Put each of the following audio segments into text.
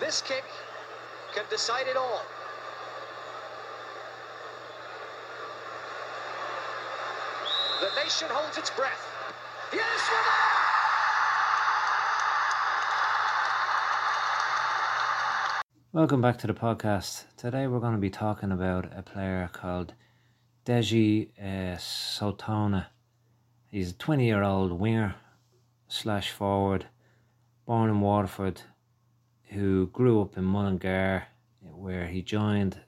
This kick can decide it all. The nation holds its breath. Yes, Welcome back to the podcast. Today we're going to be talking about a player called Deji uh, Sotona. He's a 20 year old winger slash forward, born in Waterford, who grew up in Mullingar, where he joined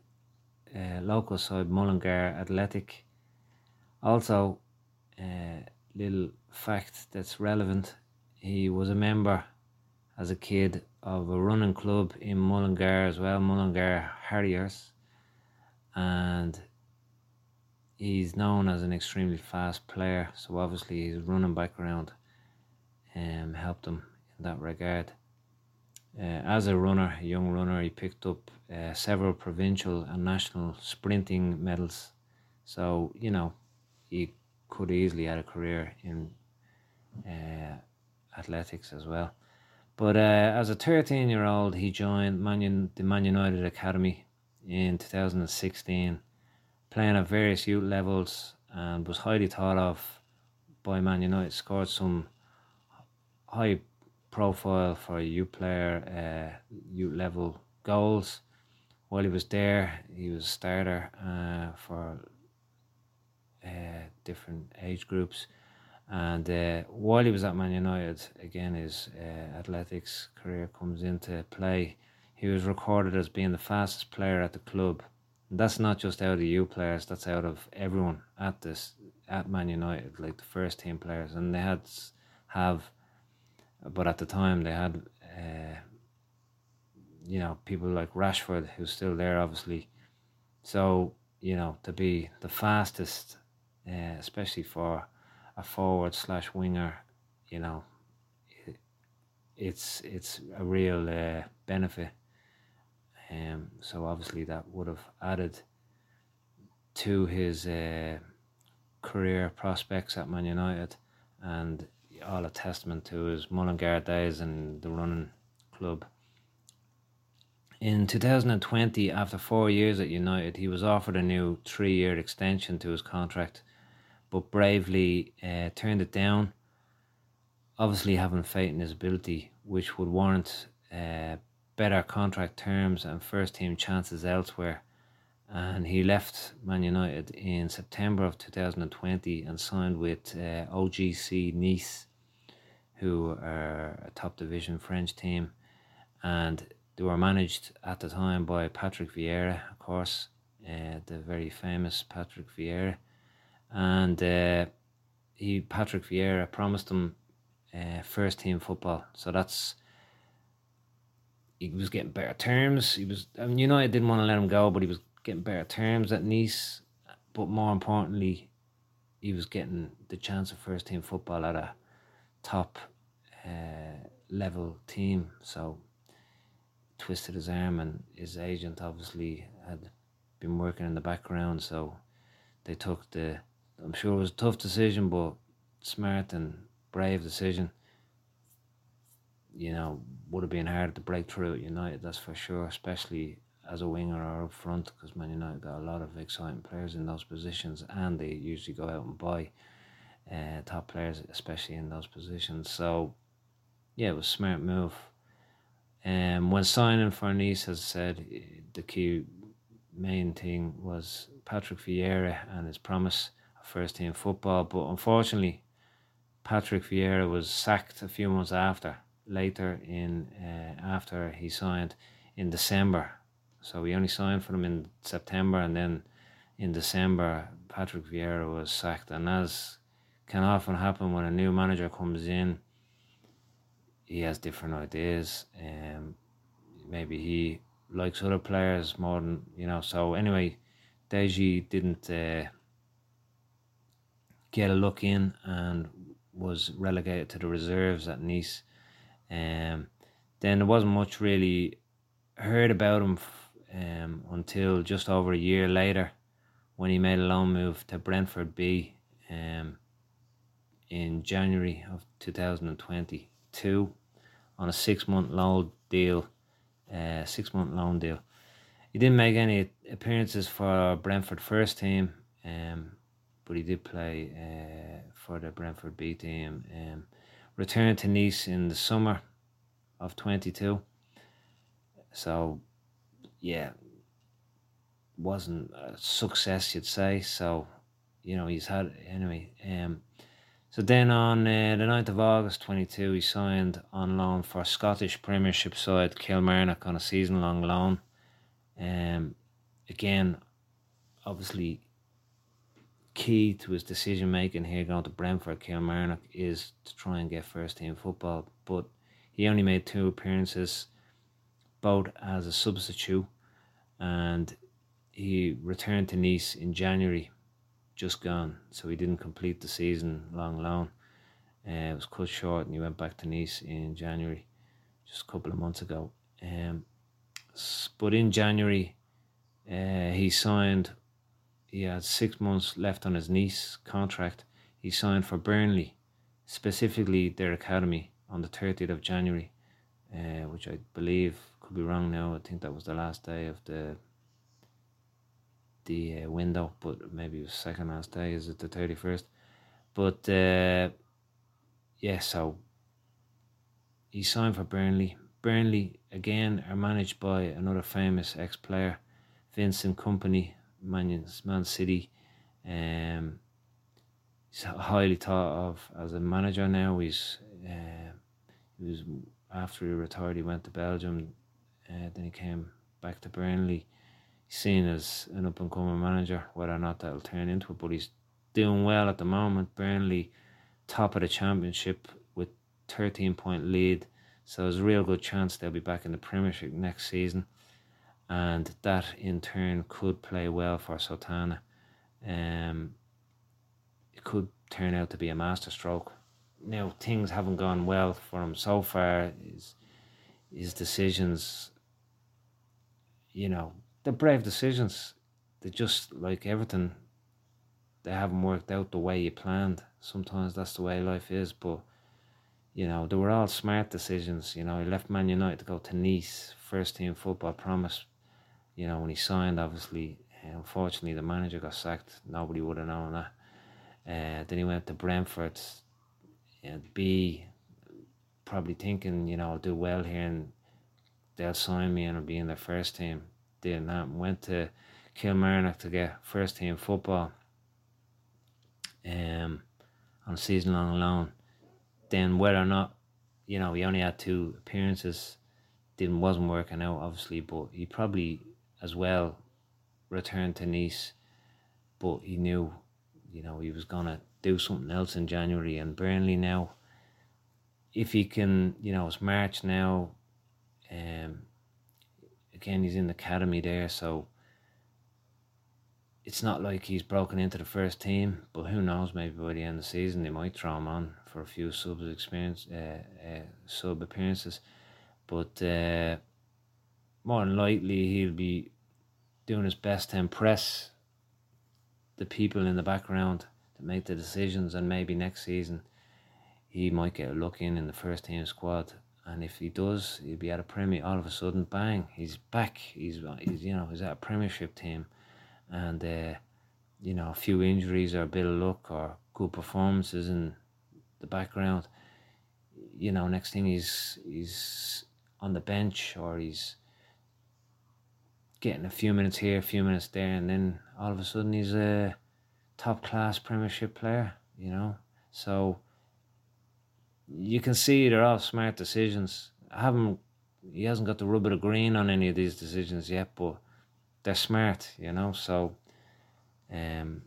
uh, local side Mullingar Athletic. Also, uh, little fact that's relevant: he was a member as a kid of a running club in Mullingar as well, Mullingar Harriers, and he's known as an extremely fast player. So obviously his running background um, helped him in that regard. Uh, as a runner, a young runner, he picked up uh, several provincial and national sprinting medals. So you know, he could easily had a career in uh, athletics as well. But uh, as a 13 year old, he joined Man the Man United Academy in 2016, playing at various youth levels and was highly thought of by Man United. Scored some high profile for a youth player, uh, youth level goals. While he was there, he was a starter uh, for uh, different age groups. And uh, while he was at Man United, again, his uh, athletics career comes into play. He was recorded as being the fastest player at the club. And that's not just out of you players, that's out of everyone at this at Man United, like the first team players. And they had have, but at the time they had, uh, you know, people like Rashford, who's still there, obviously. So you know, to be the fastest, uh, especially for a forward slash winger, you know, it, it's it's a real uh, benefit. Um, so obviously that would have added to his uh, career prospects at Man United, and all a testament to his Mullingar days and the running club. In 2020, after four years at United, he was offered a new three year extension to his contract but bravely uh, turned it down. Obviously, having faith in his ability, which would warrant uh, better contract terms and first team chances elsewhere. And he left Man United in September of 2020 and signed with uh, OGC Nice, who are a top division French team. And they were managed at the time by Patrick Vieira, of course, uh, the very famous Patrick Vieira and uh, he Patrick Vieira promised him uh, first team football. So that's he was getting better terms. He was I mean, United didn't want to let him go, but he was getting better terms at Nice. But more importantly, he was getting the chance of first team football at a top uh, level team. So twisted his arm, and his agent obviously had been working in the background. So they took the I'm sure it was a tough decision, but smart and brave decision. You know, would have been hard to break through at United, that's for sure, especially as a winger or up front, because Man United got a lot of exciting players in those positions, and they usually go out and buy uh, top players, especially in those positions. So, yeah, it was a smart move. And um, when signing for Nice, as I said, the key main thing was Patrick Vieira and his promise of first team football. But unfortunately, Patrick Vieira was sacked a few months after, later in uh, after he signed in December. So he only signed for them in September, and then in December, Patrick Vieira was sacked. And as can often happen when a new manager comes in, he has different ideas. Um, maybe he likes other players more than you know. So anyway, Deji didn't. Uh, get a look in and was relegated to the reserves at Nice. Um, then there wasn't much really heard about him um, until just over a year later when he made a loan move to Brentford B um, in January of 2022 on a six month loan deal uh, six month loan deal. He didn't make any appearances for Brentford first team, um, but he did play uh, for the Brentford B team. Um, returned to Nice in the summer of 22. So, yeah, wasn't a success, you'd say. So, you know, he's had, anyway. Um, so then on uh, the 9th of August 22, he signed on loan for Scottish Premiership side Kilmarnock on a season long loan. Um, again, obviously, key to his decision making here going to Brentford Kilmarnock is to try and get first team football. But he only made two appearances, both as a substitute, and he returned to Nice in January, just gone. So he didn't complete the season long loan. Uh, it was cut short, and he went back to Nice in January, just a couple of months ago. Um, but in January, uh, he signed. He had six months left on his Nice contract. He signed for Burnley, specifically their academy, on the 30th of January, uh, which I believe could be wrong now. I think that was the last day of the the uh, window, but maybe it was second last day. Is it the 31st? But uh, yeah, so he signed for Burnley. Burnley again are managed by another famous ex-player, Vincent Kompany, Man, Man City. Um, he's highly thought of as a manager now. He's uh, he was after he retired. He went to Belgium. Uh, then he came back to Burnley. Seen as an up and coming manager. Whether or not that'll turn into it, but he's doing well at the moment. Burnley top of the championship with thirteen point lead so there's a real good chance they'll be back in the Premiership next season, and that in turn could play well for Sotona. Um, it could turn out to be a masterstroke. Now things haven't gone well for him so far. His his decisions, you know, they're brave decisions. They just like everything. They haven't worked out the way you planned. Sometimes that's the way life is, but you know, they were all smart decisions. You know, he left Man United to go to Nice, first team football promise. You know, when he signed, obviously, unfortunately, the manager got sacked. Nobody would have known that. Uh, then he went to Brentford. And B, probably thinking, you know, I'll do well here and they'll sign me and I'll be in their first team. Didn't happen. Went to Kilmarnock to get first team football um, on season long loan then whether or not, you know, he only had two appearances, didn't wasn't working out obviously, but he probably as well returned to Nice, but he knew, you know, he was gonna do something else in January and Burnley now. If he can, you know, it's March now. Um, again, he's in the academy there, so it's not like he's broken into the first team, but who knows? Maybe by the end of the season they might throw him on for a few sub experience, uh, uh, sub appearances. But uh, more than likely he'll be doing his best to impress the people in the background to make the decisions, and maybe next season he might get a look in in the first team squad. And if he does, he'll be at a premier. All of a sudden, bang, he's back. He's, he's you know he's at a Premiership team and uh, you know a few injuries or a bit of luck or good performances in the background, you know, next thing he's he's on the bench or he's getting a few minutes here, a few minutes there, and then all of a sudden he's a top class Premiership player. You know, so you can see they're all smart decisions. I haven't he hasn't got the rub of the green on any of these decisions yet, but they're smart, you know. So, um,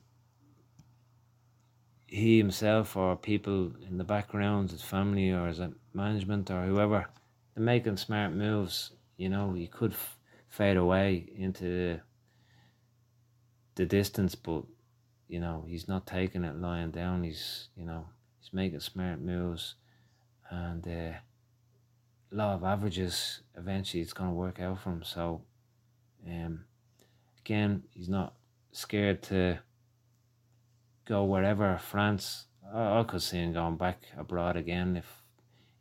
he himself or people in the background, his family or his management or whoever, they're making smart moves. You know, he could f- fade away into the distance, but you know he's not taking it lying down. He's you know he's making smart moves, and uh, law of averages eventually it's going to work out for him. So, um, again, he's not scared to go wherever. France, I, could see him going back abroad again if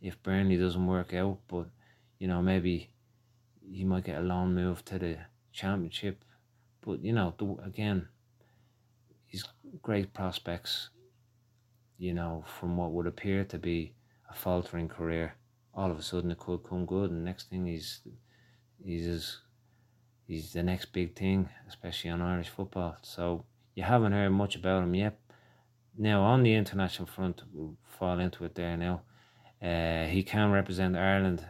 if Burnley doesn't work out. But you know, maybe he might get a loan move to the championship. But you know, the, again, he's great prospects. You know, from what would appear to be faltering career, all of a sudden it could come good, and next thing he's he's he's the next big thing, especially on Irish football. So you haven't heard much about him yet. Now on the international front, we'll fall into it there now. Uh, he can represent Ireland,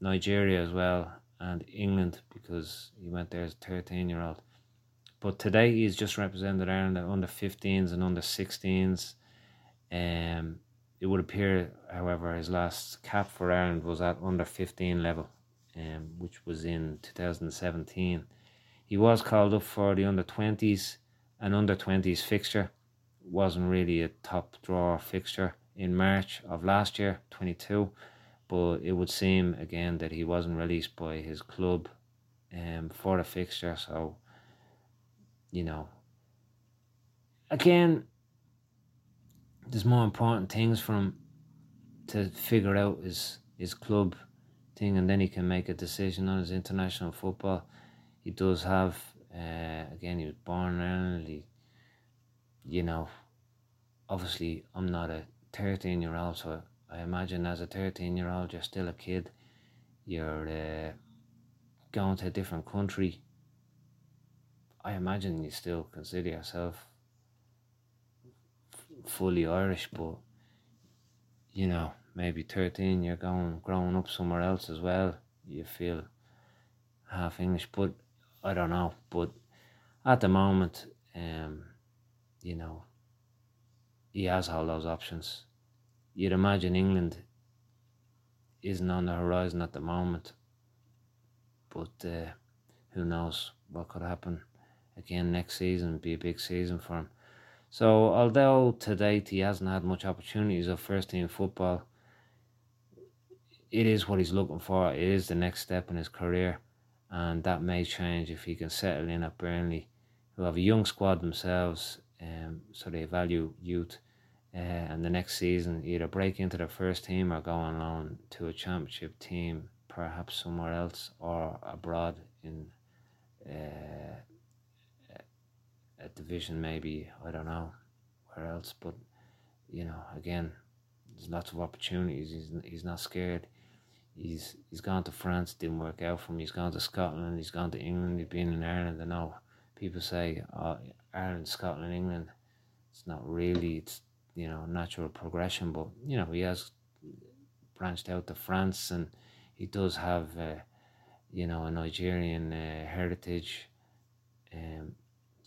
Nigeria as well, and England because he went there as a 13 year old. But today he's just represented Ireland under 15s and under 16s. Um, it would appear, however, his last cap for Ireland was at under 15 level, um, which was in 2017. He was called up for the under 20s and under 20s fixture. Wasn't really a top draw fixture in March of last year, 22 but it would seem again that he wasn't released by his club um, for the fixture. So, you know, again, there's more important things for him to figure out his his club thing, and then he can make a decision on his international football. He does have, uh, again, he was born in Ireland. He, you know, obviously, I'm not a 13 year old, so I imagine as a 13 year old, you're still a kid. You're uh, going to a different country. I imagine you still consider yourself fully Irish, but you know, maybe 13, you're going growing up somewhere else as well. You feel half English, but I don't know. But at the moment, um, you know, he has all those options you'd imagine England isn't on the horizon at the moment. But uh, who knows what could happen again next season? Be a big season for him. So although to date he hasn't had much opportunities of first team football, it is what he's looking for. It is the next step in his career, and that may change if he can settle in at Burnley, who have a young squad themselves, um, so they value youth uh, and the next season either break into the first team or go on loan to a championship team, perhaps somewhere else or abroad in uh, a division, maybe I don't know where else. But you know, again, there's lots of opportunities. He's he's not scared. He's he's gone to France, didn't work out for him. He's gone to Scotland. He's gone to England. He's been in Ireland. I know people say, "Oh, Ireland, Scotland, England." It's not really. It's you know natural progression. But you know he has branched out to France, and he does have uh, you know a Nigerian uh, heritage. Um,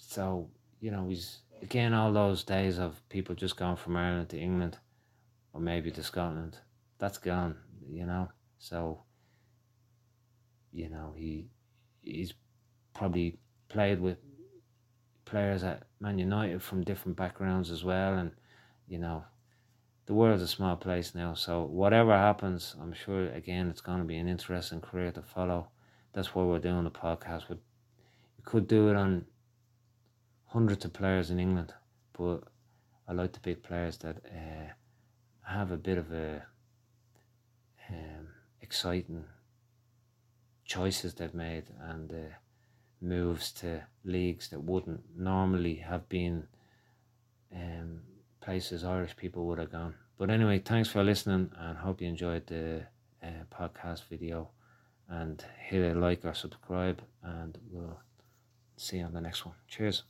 so you know he's again all those days of people just going from Ireland to England, or maybe to Scotland. That's gone. You know, so you know he he's probably played with players at Man United from different backgrounds as well, and you know, the world's a small place now. So whatever happens, I'm sure again it's going to be an interesting career to follow. That's why we're doing the podcast. We could do it on hundreds of players in England, but I like to pick players that uh, have a bit of a um, exciting choices they've made and uh, moves to leagues that wouldn't normally have been um, places Irish people would have gone. But anyway, thanks for listening and hope you enjoyed the uh, podcast video. And hit a like or subscribe, and we'll see you on the next one. Cheers.